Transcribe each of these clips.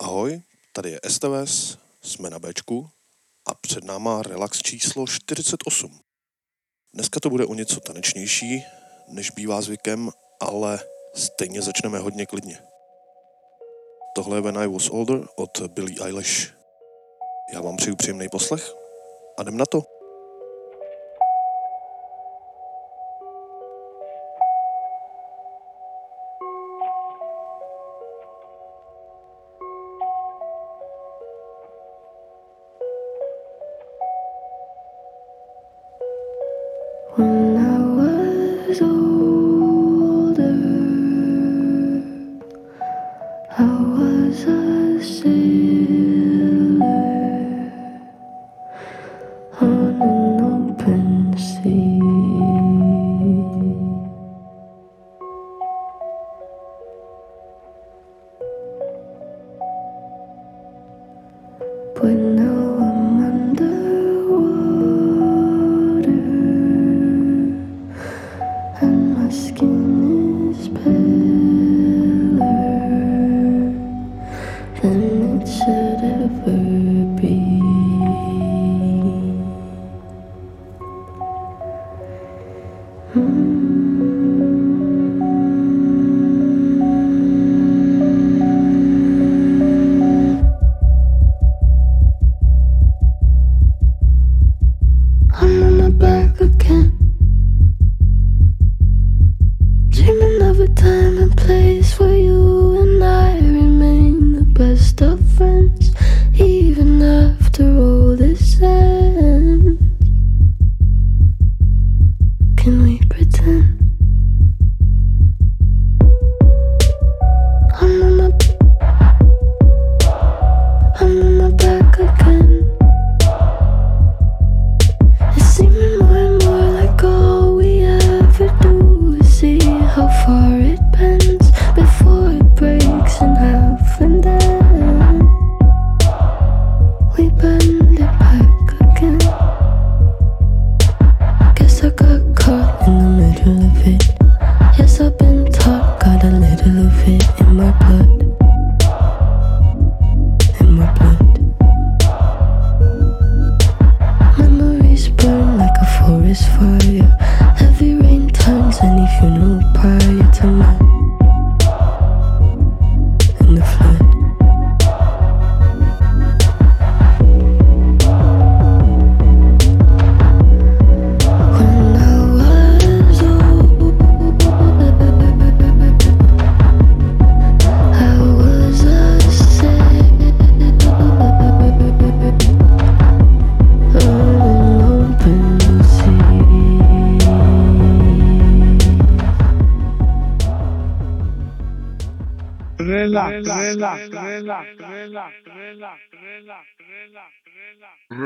Ahoj, tady je STVS, jsme na Bčku a před náma relax číslo 48. Dneska to bude o něco tanečnější, než bývá zvykem, ale stejně začneme hodně klidně. Tohle je When I Was Older od Billie Eilish. Já vám přeju příjemný poslech a jdem na to. back again.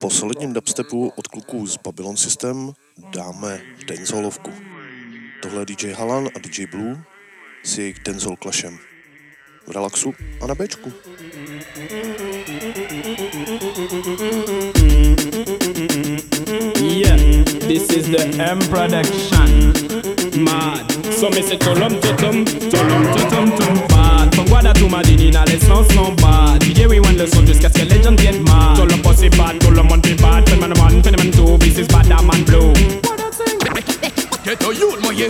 Po solidním dubstepu od kluků z Babylon System dáme dancehallovku. Tohle je DJ Halan a DJ Blue s jejich dancehall clashem. V relaxu a na Bčku. Yeah, this is the M production. Mad. So me say tolom totom, tolom totom tom bad. From Guada to Madinina, les sons sont bad. DJ we want le son jusqu'à ce que les gens viennent mad. Tout le posse est bad, tout le monde est bad. Phénomène one, phénomène two, this is bad, that man blue. Get a youth, my yeah.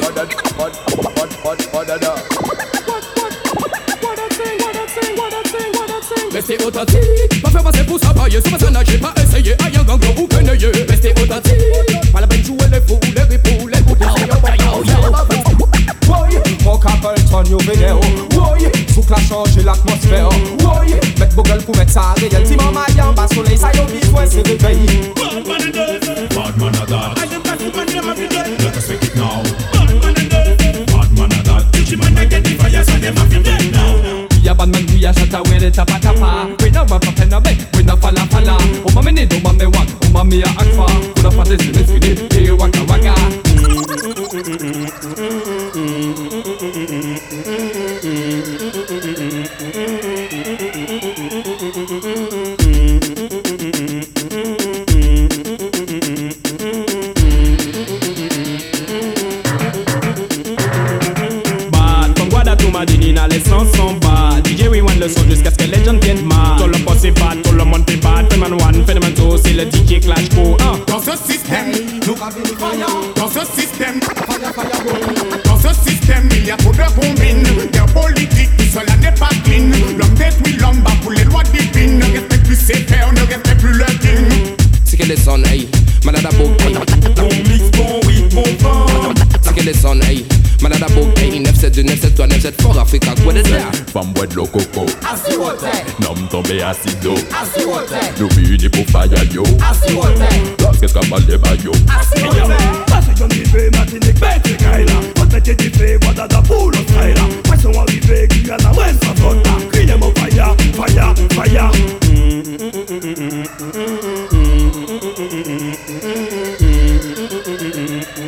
restez authentique. Pas faire passer pour travailler, sous personnage, j'ai pas essayé. Aïe, un gang, ou que n'ayez, restez authentique. Pas la peine de jouer les fous, les ripoux, les boutons, mon capel turn you vidéo Boy, sous la changer l'atmosphère. Boy, mettre Google pour mettre ça réel. Si maman y en bas soleil, ça y est, ouais, c'est réveillé. Bad man a that I am back to my name every day. Let us make it now. A shot away the tapa tapa. We no up in a bed, we no falla falla O mami ni do mami wan, o mami a pate si les fini, hey waka waka le DJ clash go. Hein. Dans ce système, dans ce système, dans ce système, il y a trop de combines. Des politiques, tout cela n'est pas clean. L'homme détruit l'homme, bat pour les lois divines. Ne respecte plus ses pères, ne respecte plus le king. C'est que les sons, hey, malade à book, hey. Bon mix, bon rythme, bon vent. C'est que les sons, hey, malade à du 973, 974, Africa, what is that? Femme bois de l'eau coco. Assis-moi-t'es. Nom tombé acido. Assis-moi-t'es. Fire yo. Lorsque ça m'a fait, bête. Votre métier fait, voilà Criez mon fire, fire, fire.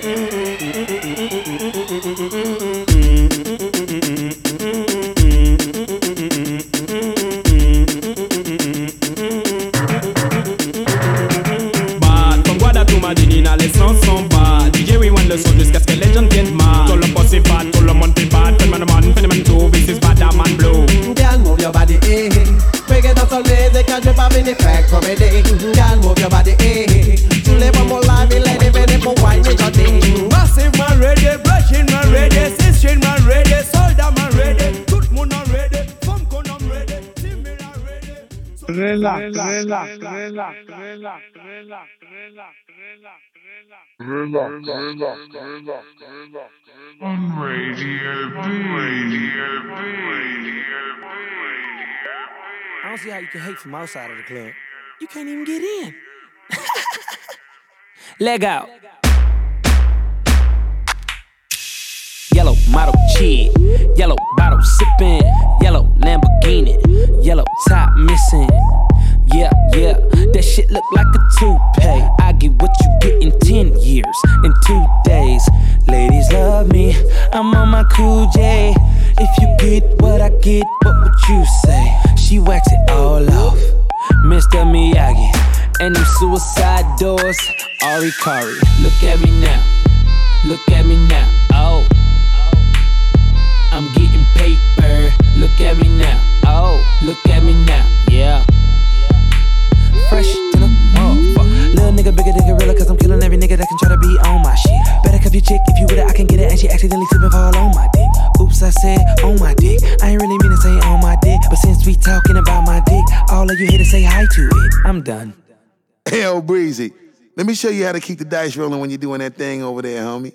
Mm-hmm. On Radio. Radio don't see how you can hate from outside of the club. You can't even get in. Leg out. Yellow model cheat, yellow bottle sipping, yellow Lamborghini, yellow top missing. Yeah, yeah, that shit look like a toupee. I get what you get in 10 years, in two days. Ladies love me, I'm on my cool J. If you get what I get, what would you say? She wax it all off, Mr. Miyagi. And them suicide doors, Ari Kari. Look at me now. Look at me now. Oh. I'm getting paper. Look at me now. Oh. Look at me now. Yeah. Fresh to the oh, motherfucker. Little nigga bigger than gorilla, cause I'm killing every nigga that can try to be on my shit. Better cuff your chick if you with it, I can get it, and she accidentally slip and fall on my dick. Oops, I said on my dick. I ain't really mean to say on my dick, but since we talking about my dick, all of you here to say hi to it. I'm done. Hell, Breezy. Let me show you how to keep the dice rolling when you're doing that thing over there, homie.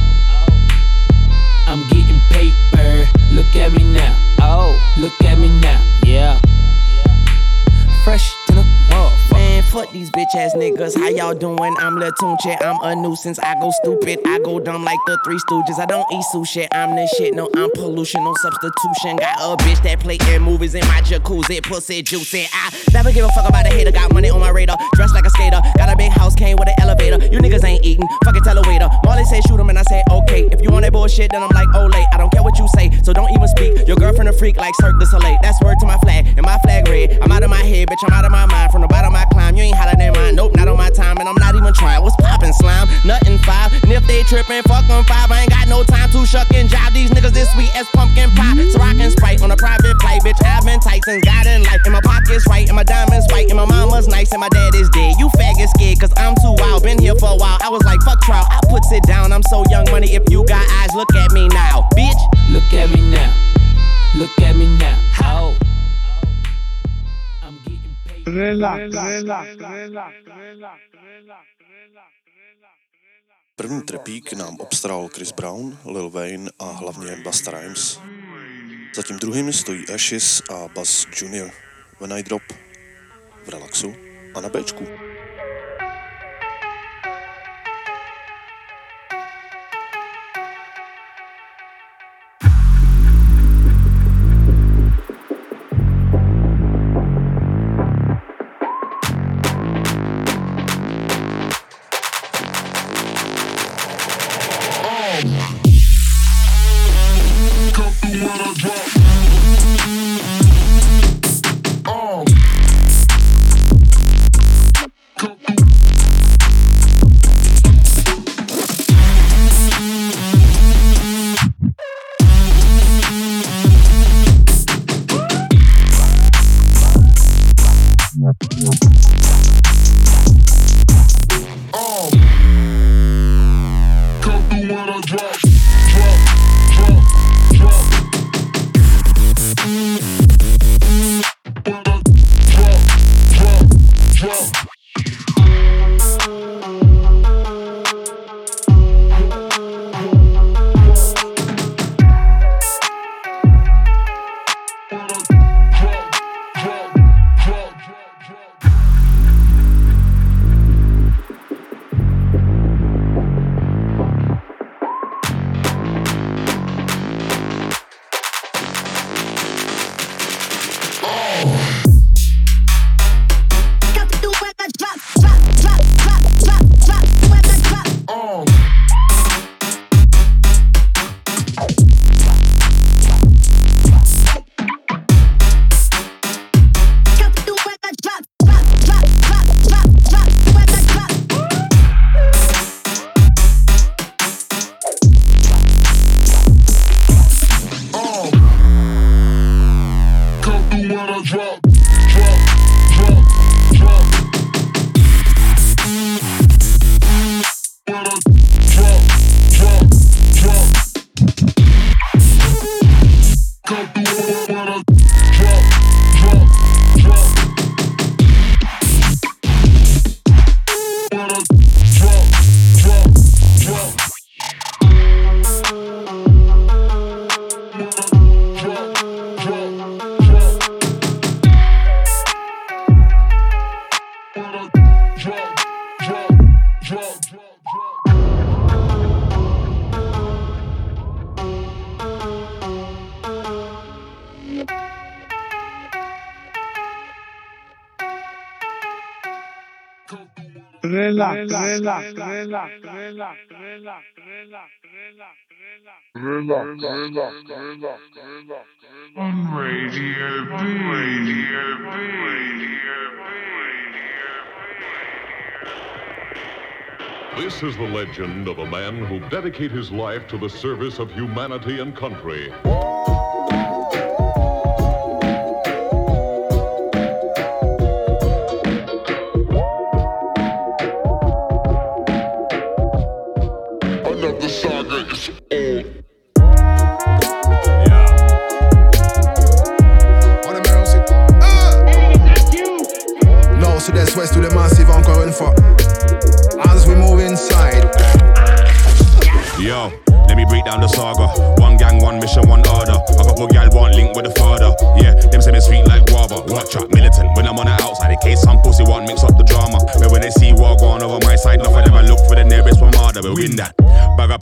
I'm getting paper. Look at me now. Oh. Look at me now. Yeah. Fresh to the motherfucker. Man, fuck these bitch ass niggas. How y'all doing? I'm Lil Tunechi. I'm a nuisance. I go stupid. I go dumb like the Three Stooges. I don't eat sushi. I'm the shit. No, I'm pollution. No substitution. Got a bitch that play in movies in my jacuzzi. Pussy juicy. I never give a fuck about a hater. Got money on my radar. Dressed like a skater. Got a big house. Came with an elevator. You niggas ain't eating. Fucking tell a waiter. Molly say shoot him and I say okay. If you want that bullshit, then I'm like, late. I don't care what you say. So don't even speak. Your girlfriend a freak like Cirque du Soleil. That's word to my flag. And my flag red. I'm out of my head, bitch. I'm out of my mind. From the bottom I climb. You ain't hotter than mine. Nope, not on my time. And I'm not even trying. What's poppin' slime? Nothing five. And if they trippin', fuck them five. I ain't got no time to shuck and jive. These niggas this sweet as pumpkin pie. So rockin' sprite on a private flight, bitch. I've been tight since God in life. And my pockets right. And my diamonds white. And my mama's nice. And my dad is dead. You faggot scared. Cause I'm too wild. Been here for a while. I was like, fuck trial. I put it down. I'm so young money. If you got eyes, look at me now. Bitch. Look at me now. Look at me now. Oh. První trepík nám obstaral Chris Brown, Lil Wayne a hlavně Busta Rhymes. Za tím druhými stojí Ashes a Buzz Jr. When I Drop v relaxu a na Bčku. On Radio B. Radio B. Radio This is the legend of a man who dedicated his life to the service of humanity and country.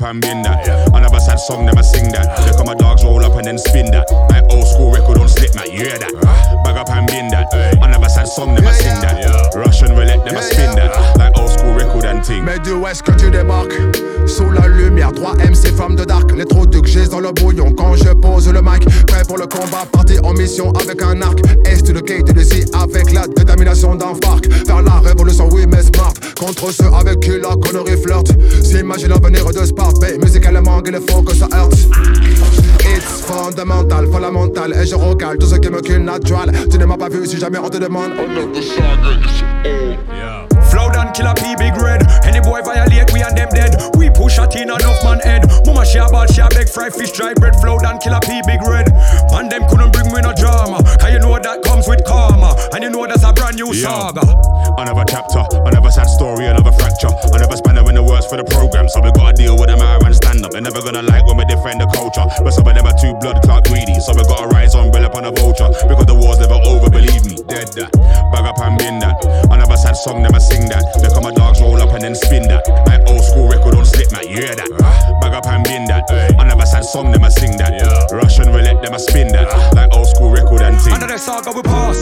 And bin that. Another sad song, never sing that. Look how my dogs roll up and then spin that. Like old school record on slip, man. You hear that? Bag up and bin that. Another sad song, never sing that. Russian roulette, never spin that. Like old school record and ting. Mais d'où est-ce que tu débarques Sous la lumière, 3 MC femmes de dark Les trous de j'ai dans le bouillon quand je pose le mic Prêt pour le combat, parti en mission avec un arc Est K to the C avec la détermination d'un FARC? Faire la révolution, oui mais smart Contre ceux avec qui la connerie flirte. S'imagine l'avenir de Mais musicalement il faut que ça heurte. It's fondamental, fondamental. Et je recale tout ce qui me kill natural Tu ne m'as pas vu si jamais on te demande. Is old. Flow down, killer P, big red. Any boy violate, we and them dead. We push a tin enough man head. Mama she a ball, she a beg fry fish, dry bread. Flow down, killer P, big red. Man them couldn't bring me no drama. Cause you know that comes with karma. And you know that's a brand new saga. Another chapter, another sad story, another fracture. Another spanner in the words for the program. So we gotta deal with them and stand up. They're never gonna like when we defend the culture. But some of them are too blood clot greedy. So we gotta rise umbrella upon a vulture. Because the war's never over, believe me. Dead that. Bag up and bin that. Another sad song, never sing that. Look and then spin that. Like old school record on slip, man. You hear that? Bag up and bin that. Another sad song, them I sing that. Russian roulette, them I spin that. Like old school record and ting. Another saga we pass.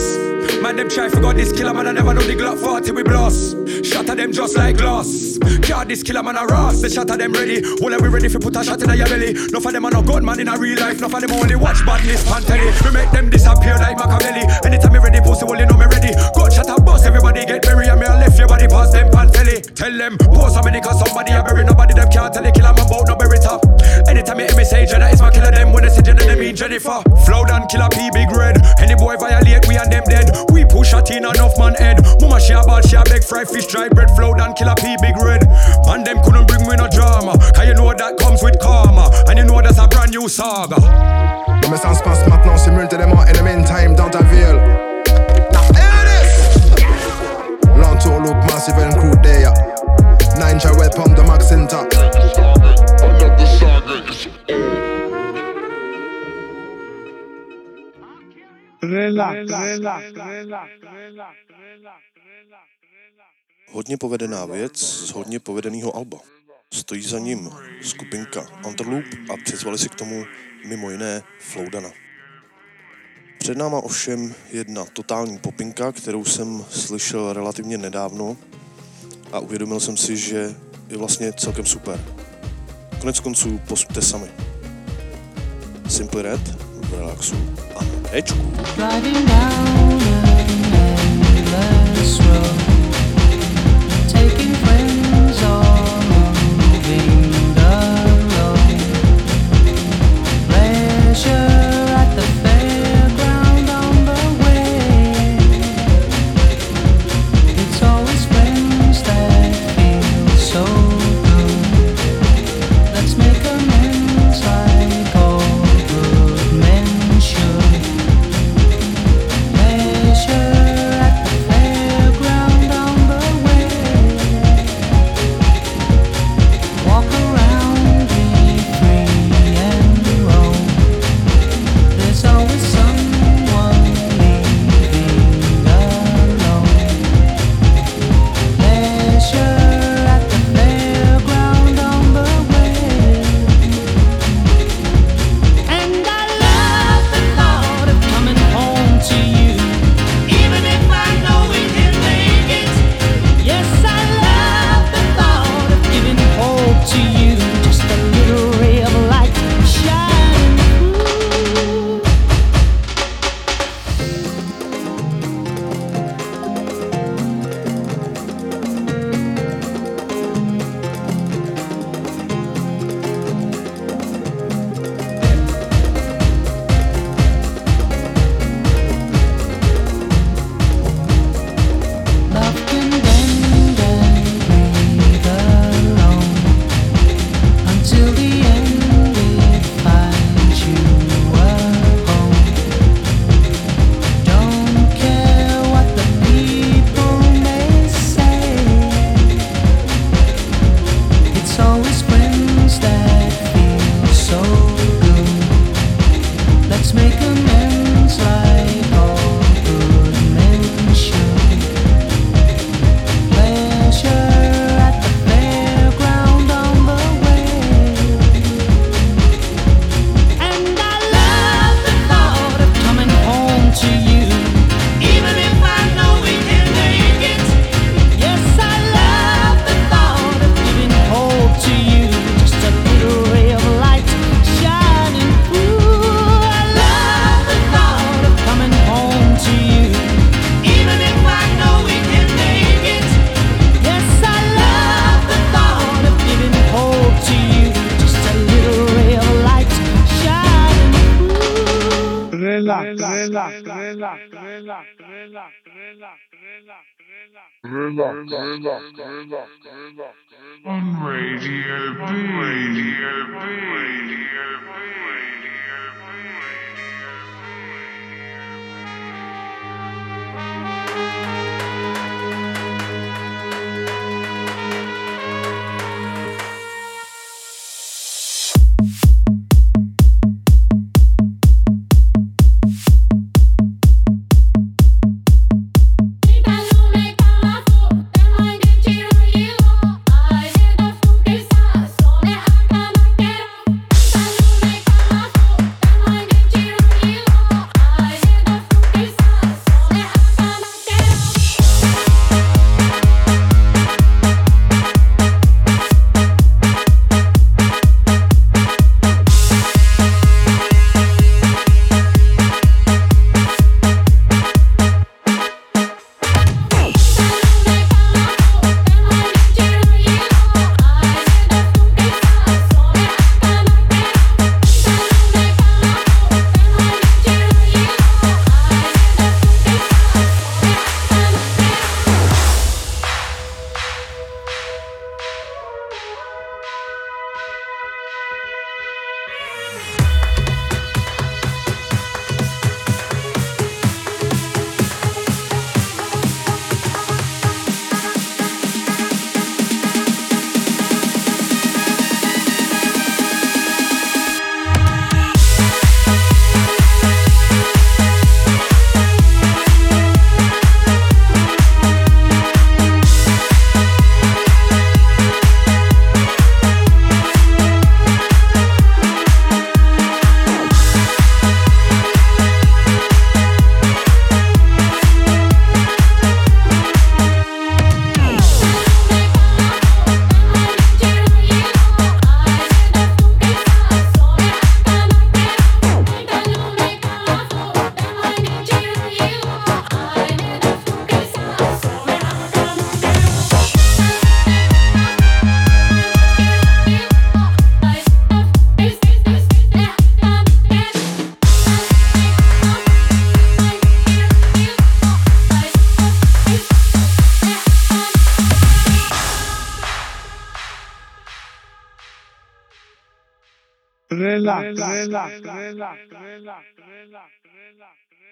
Man, them try forgot this killer, man. I never know the Glock 40 we blast. Shatter them just like glass. Can't this killer, man, a ras. They shatter them ready. All we ready for put a shot in your belly. No for them, are no gun, man, in a real life. No for them, only watch badness, pan telly. We make them disappear like Machiavelli. Anytime me ready, pussy, well, you know me ready. Gunshot a bust, everybody get buried. And me, I left your body past them, pan telly. Tell them, post many cause somebody a bury. Nobody them can't tell the killer, man, about no bury top. Anytime you hear me say Jenna, it's my killer, them. When they say Jenna, they mean Jennifer. Flow down, killer P, big red. Any boy violate, we and them dead. We push a tin enough man head. Mama she a ball, she a beg fry fish, dry bread, flow down, killer P, big red. Man them couldn't bring me no drama. Cause you know that comes with karma. And you know that's a brand new saga. Non mais ça se passe maintenant simultanément in the meantime dans ta ville L'entourloupe massive and crew there Ninja weapon the max center Another saga is Relax, relax, relax, relax, Hodně povedená věc z hodně povedeného alba. Stojí za ním skupinka Underloop a přizvali si k tomu mimo jiné Floudana. Před náma ovšem jedna totální popinka, kterou jsem slyšel relativně nedávno a uvědomil jsem si, že je vlastně celkem super. Konec konců posuďte sami. Simply Red v relaxu a Ečku. Driving down an endless road,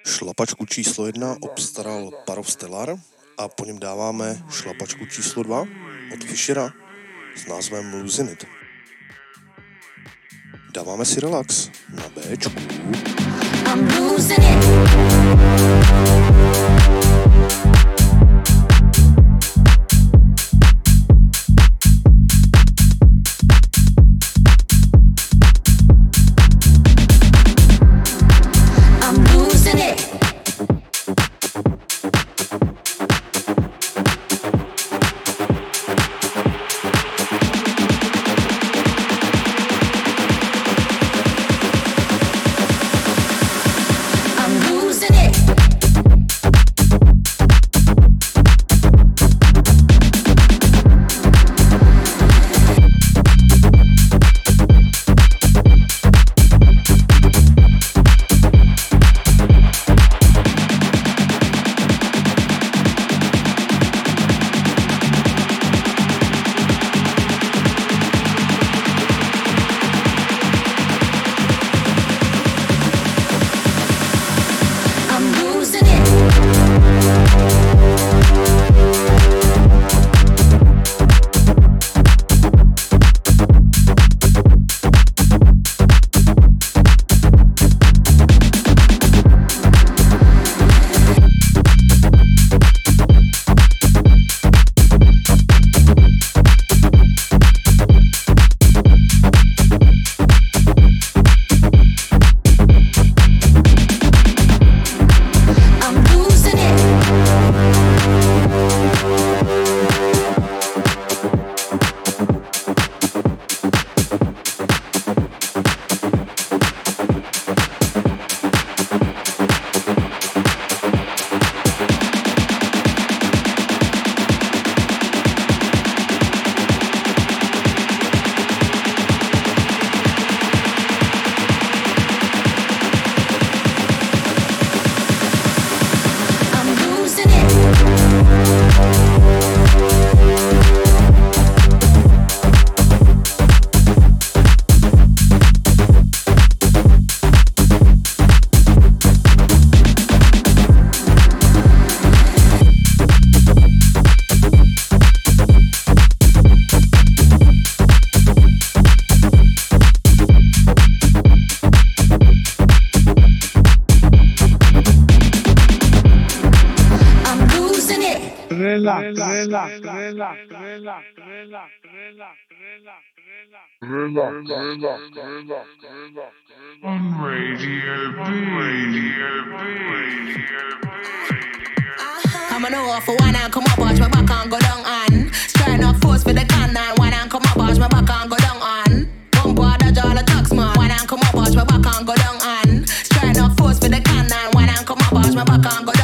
Šlapačku číslo jedna obstaral Parov Stellar a po něm dáváme šlapačku číslo dva od Fishera s názvem Losing It. Dáváme si relax na Bčku. I'm losing it. On Radio B. Radio B. I'm on a for one and come up, watch my back and go down on. Strain up force for the cannon. one and come up, watch my back and go down on. Don't bother, draw the tax man. One and come up, watch my back and go down on. Strain up force for the cannon. one and come up, watch my back and go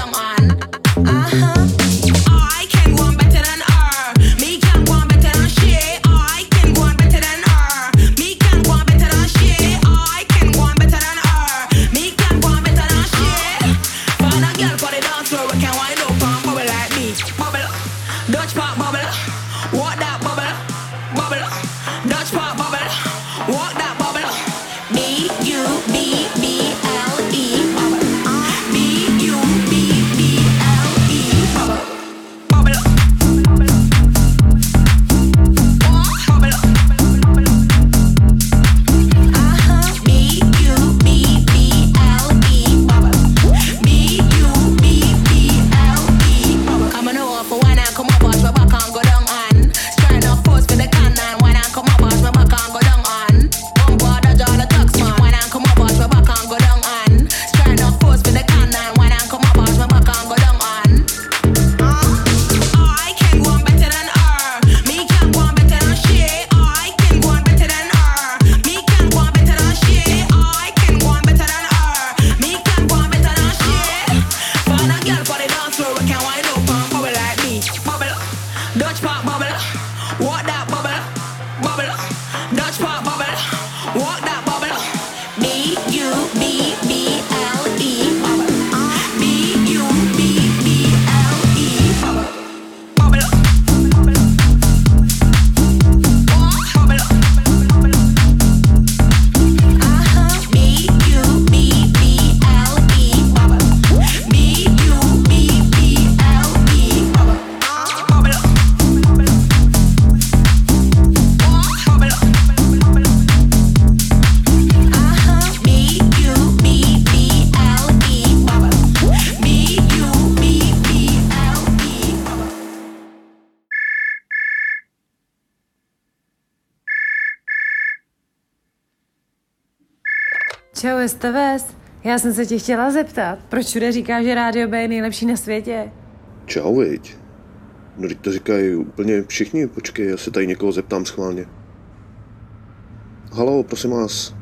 Já jsem se tě chtěla zeptat, proč všude říká, že Rádio B je nejlepší na světě? Čau, viď? No teď to říkají úplně všichni, počkej, já se tady někoho zeptám schválně. Halo, prosím vás,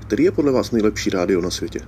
který je podle vás nejlepší rádio na světě?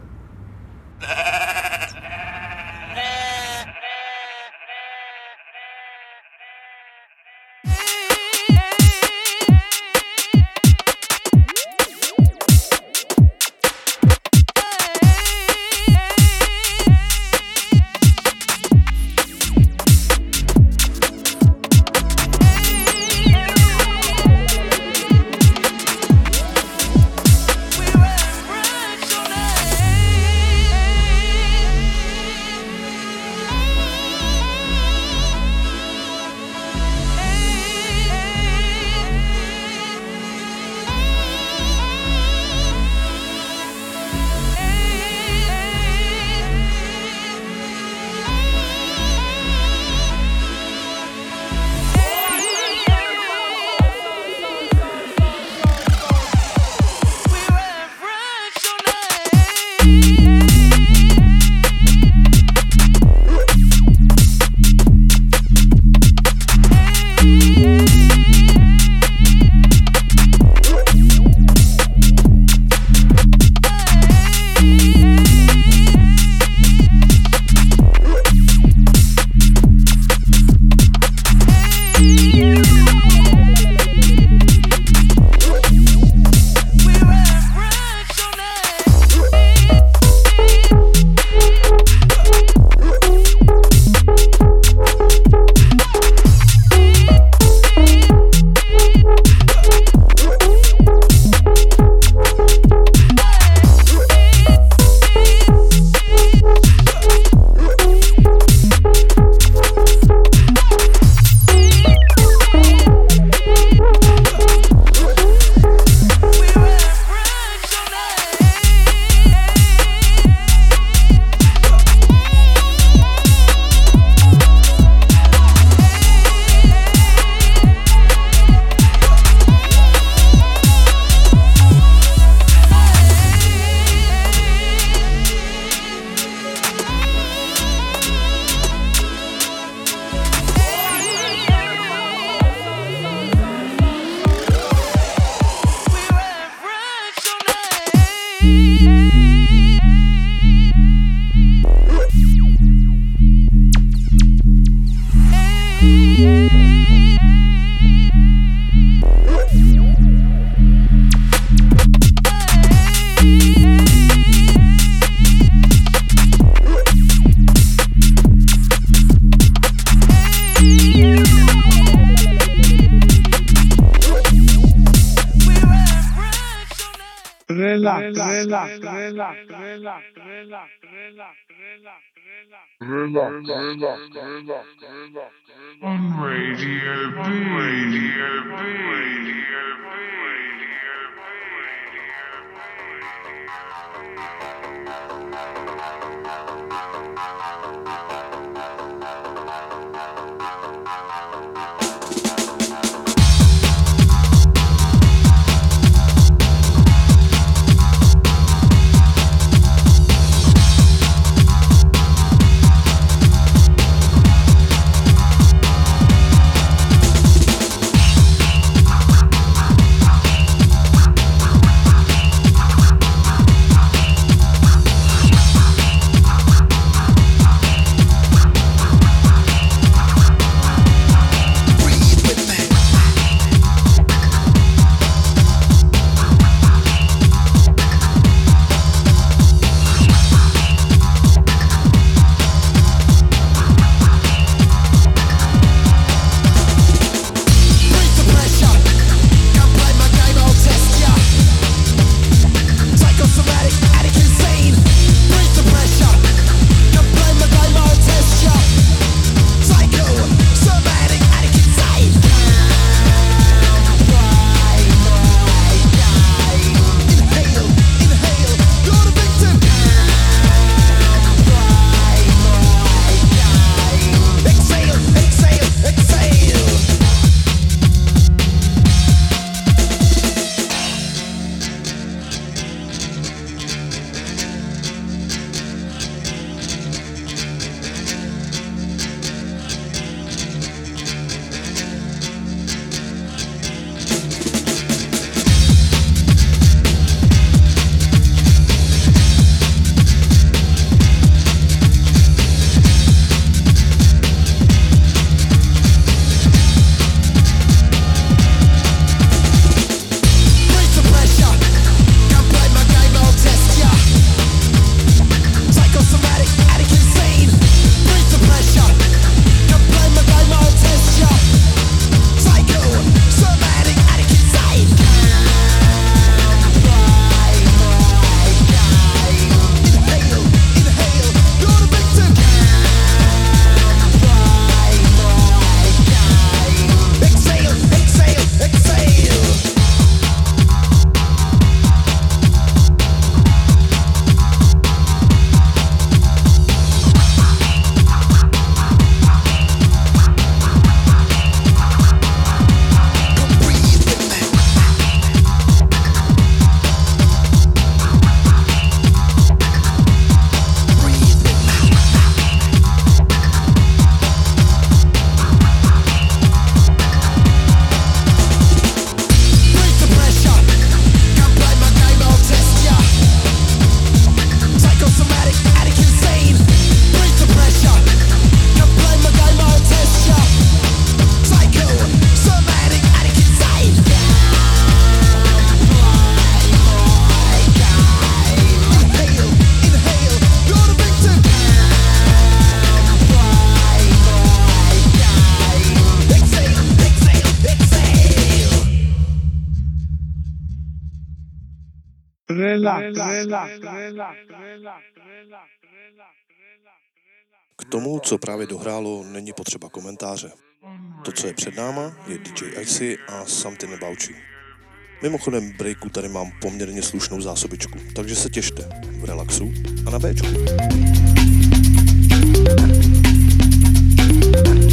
On Radio B. Radio B. Radio relax, relax, relax, K tomu, co právě dohrálo, není potřeba komentáře. To, co je před náma, je DJ Icy a Something About You. Mimochodem breaku tady mám poměrně slušnou zásobičku, takže se těšte v relaxu a na Bčku. There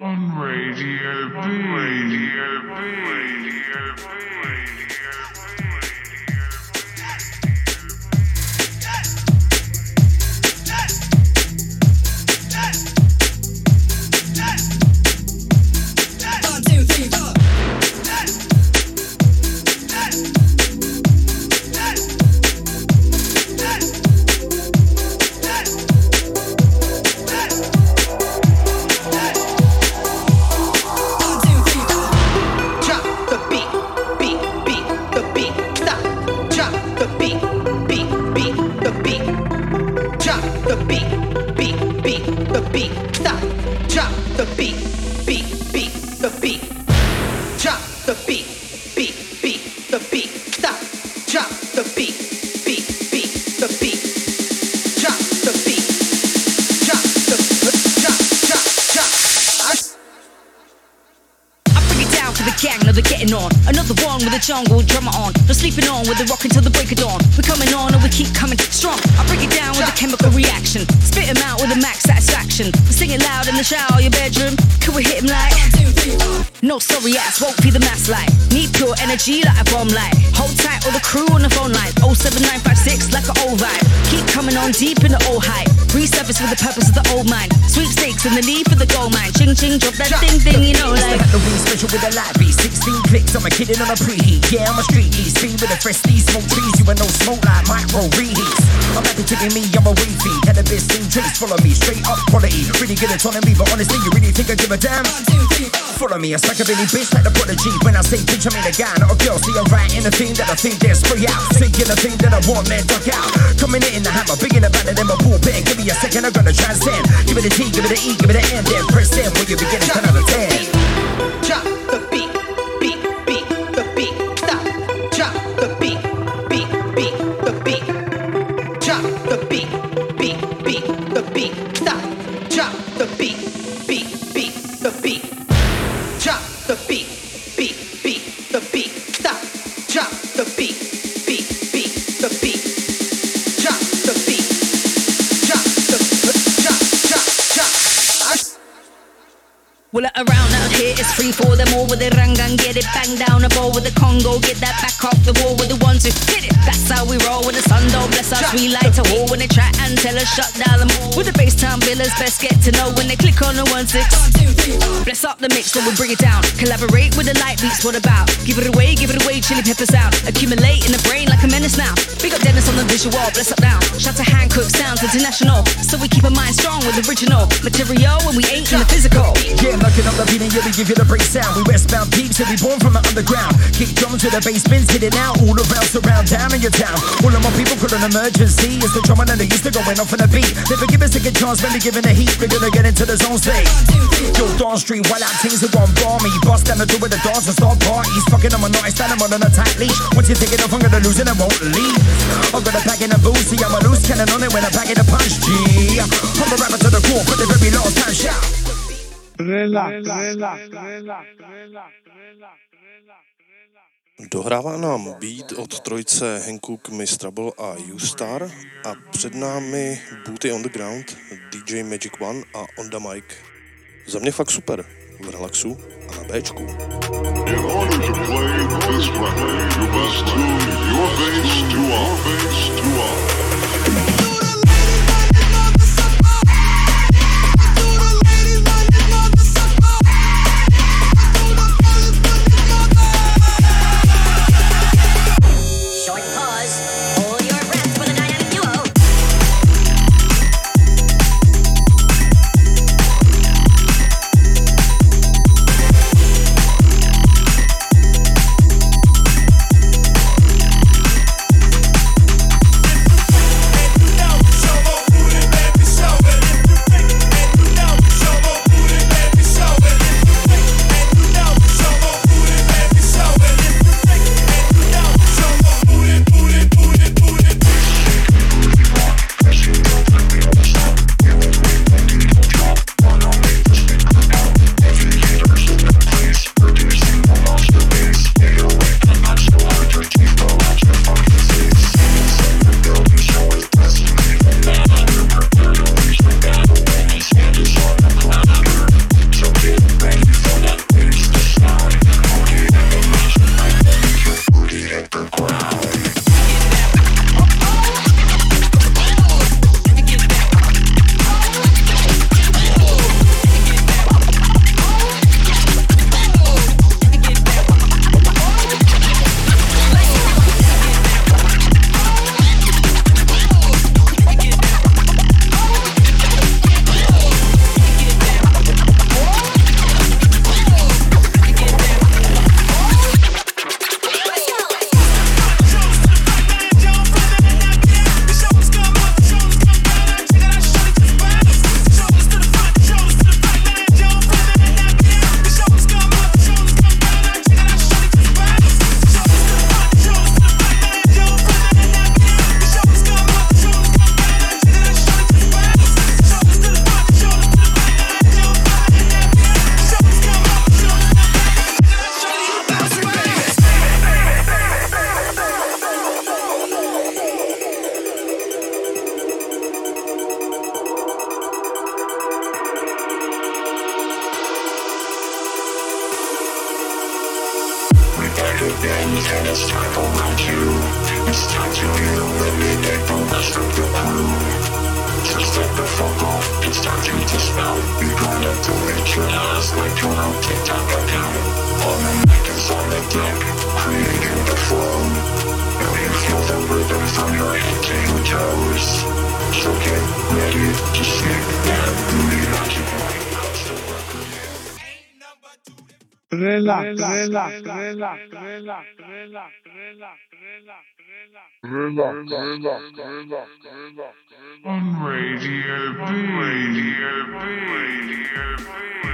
On Radio Radio Radio Radio One, two, three, four. Hey! Hey! The beat, beat, beat, the beat. Stop. Drop the beat, beat, beat, the beat. Drop the beat, getting on. Another one with a jungle drummer on. No sleeping on with the rock until the break of dawn. We're coming on and we keep coming strong. I break it down with a chemical reaction. Spit 'em out with a max satisfaction. We sing it loud in the shower, your bedroom. Can we hit 'em like? No sorry ass, won't be the mass light. Need pure energy like a bomb light. Hold tight all the crew on the phone line. 07956 like an old vibe. Keep coming on deep in the old hype. Resurface for the purpose of the old mind. Sweepstakes and the need for the gold mine. Ching ching, drop that ding ding, you know like. the Halloween special with a light beat. 16 clicks, I'm a kidding on a preheat. Yeah, I'm a street geese, speed with a fresh these Smoke trees, you ain't no smoke like micro reheats. I'm happy to give me, I'm a feed Cannabis in trace, follow me, straight up quality. Really good me, but honestly, you really think I give a damn? Follow me, a Billy bitch like the prodigy. When I say bitch, I mean a guy, not a girl. See, I'm right in the thing that I think there's spray out. Thinking the thing that I want, man, duck out. Coming in the hammer, bigger than better than my bullpen Give me a second, I'm gonna transcend. Give it a T, give it a E, give it an N Then press in when you begin to 10 out of 10 Drop with the Congo. Get that back off the wall with the ones who. That's how we roll when the sun don't bless us. We light a wall when they try and tell us shut down them. With the bass time billers, best get to know when they click on the one six. Bless up the mix when we bring it down. Collaborate with the light beats. What about? Give it away, give it away. Chili pepper sound. Accumulate in the brain like a menace now. Big up Dennis on the visual. Bless up down. Shout to Hancock sounds international. So we keep our mind strong with original material when we ain't in the physical. Yeah, knocking up the beat and yeah, we give you the break sound. We westbound peeps and we born from the underground. Kick drums to the bass bins hitting out all around, surround town in your town. All of my people call an emergency. It's the drummer and they used to go going off on the beat. Never give us a good chance when we giving the heat. We're gonna get into the zone state. Yo, Dawn Street, while out things are gone bar me. Bust down the door with the dance and start parties. Fucking I'm a nice stand, I'm on a tight leash. Once you take it off, I'm gonna lose it and won't leave. I've got a pack in a booze, see I'm a loose cannon on it when I pack in a punch. G. I'm a rapper to the core for the very last time. Shout. relax, relax, relax, relax. Dohrává nám beat od trojce Hankook, Miss Trouble a U-Star a před námi Booty on the Ground, DJ Magic One a On the Mic. Za mě fakt super, v relaxu a na Bčku. In relax, relax, relax, relax, Radio B, Radio B, Radio B.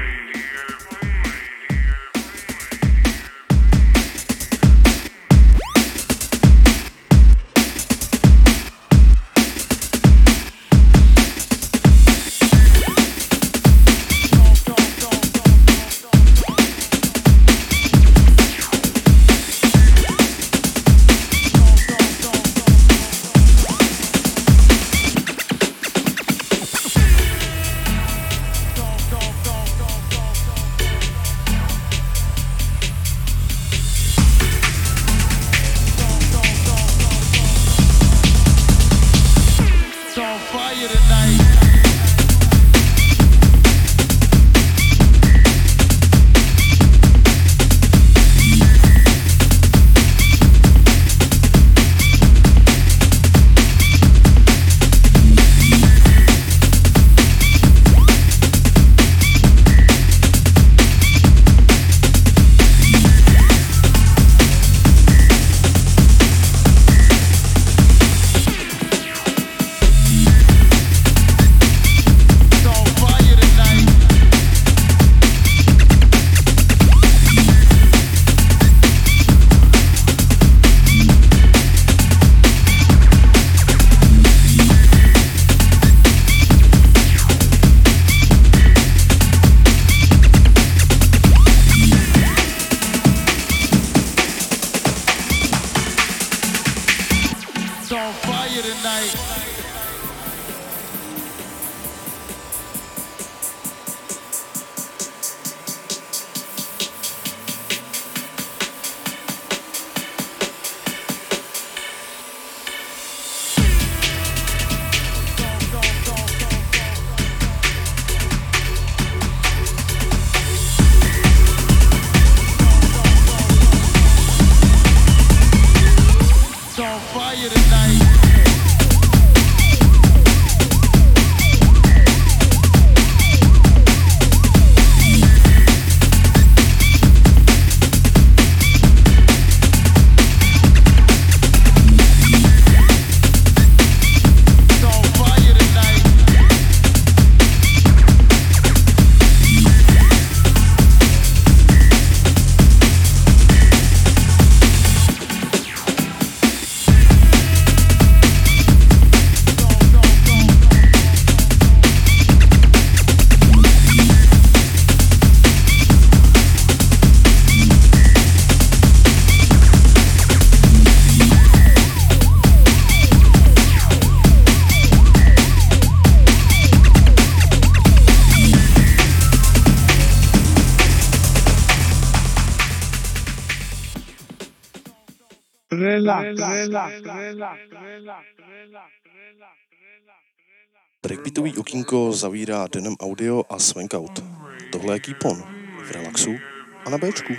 Breakbeatový okínko zavírá Denem Audio a Swankout. Tohle je Kýpon v relaxu a na Bčku.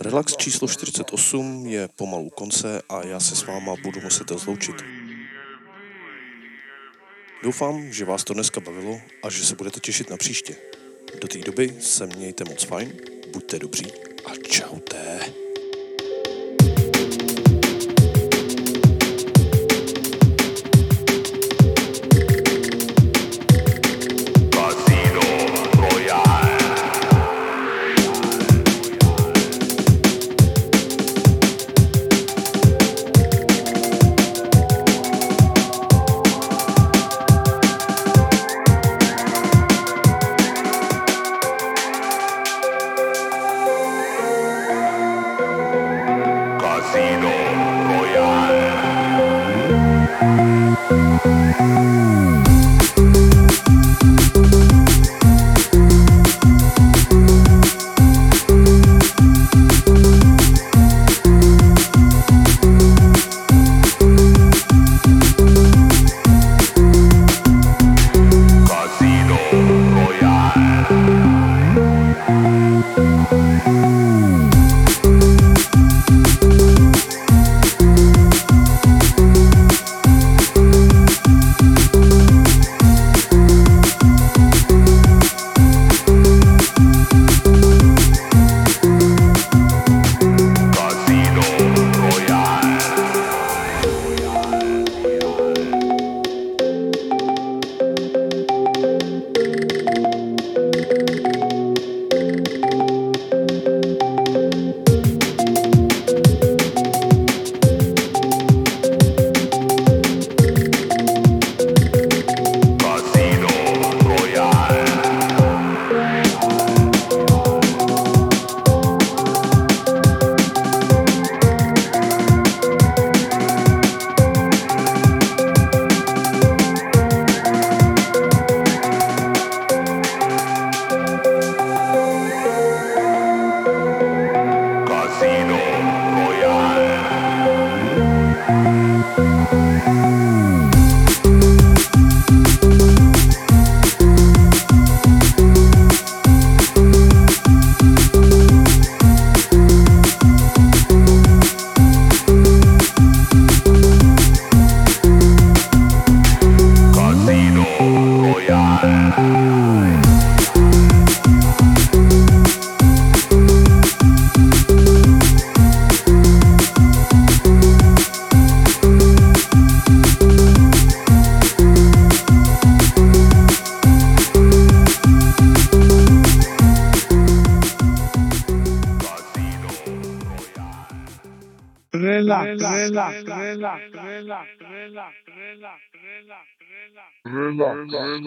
Relax, číslo 48 je pomalu konce a já se s váma budu muset rozloučit. Doufám, že vás to dneska bavilo a že se budete těšit na příště. Do té doby se mějte moc fajn, buďte dobří a čaute. On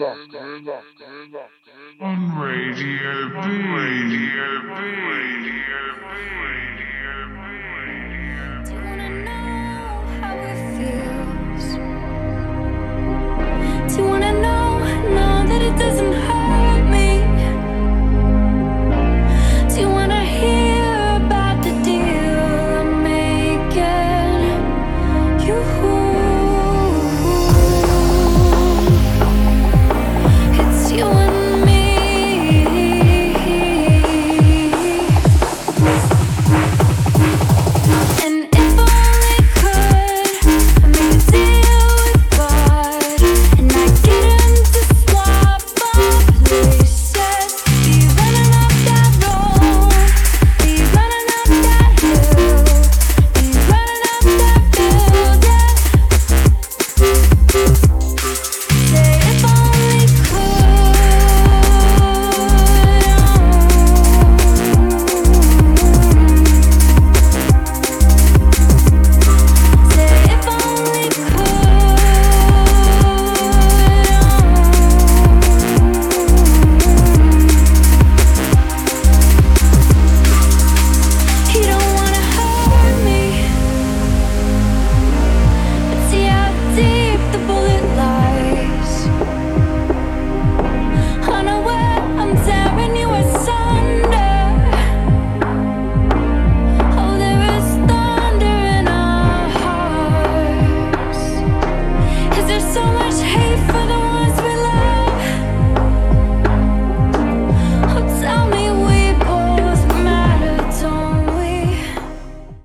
Radio B. Radio. Radio.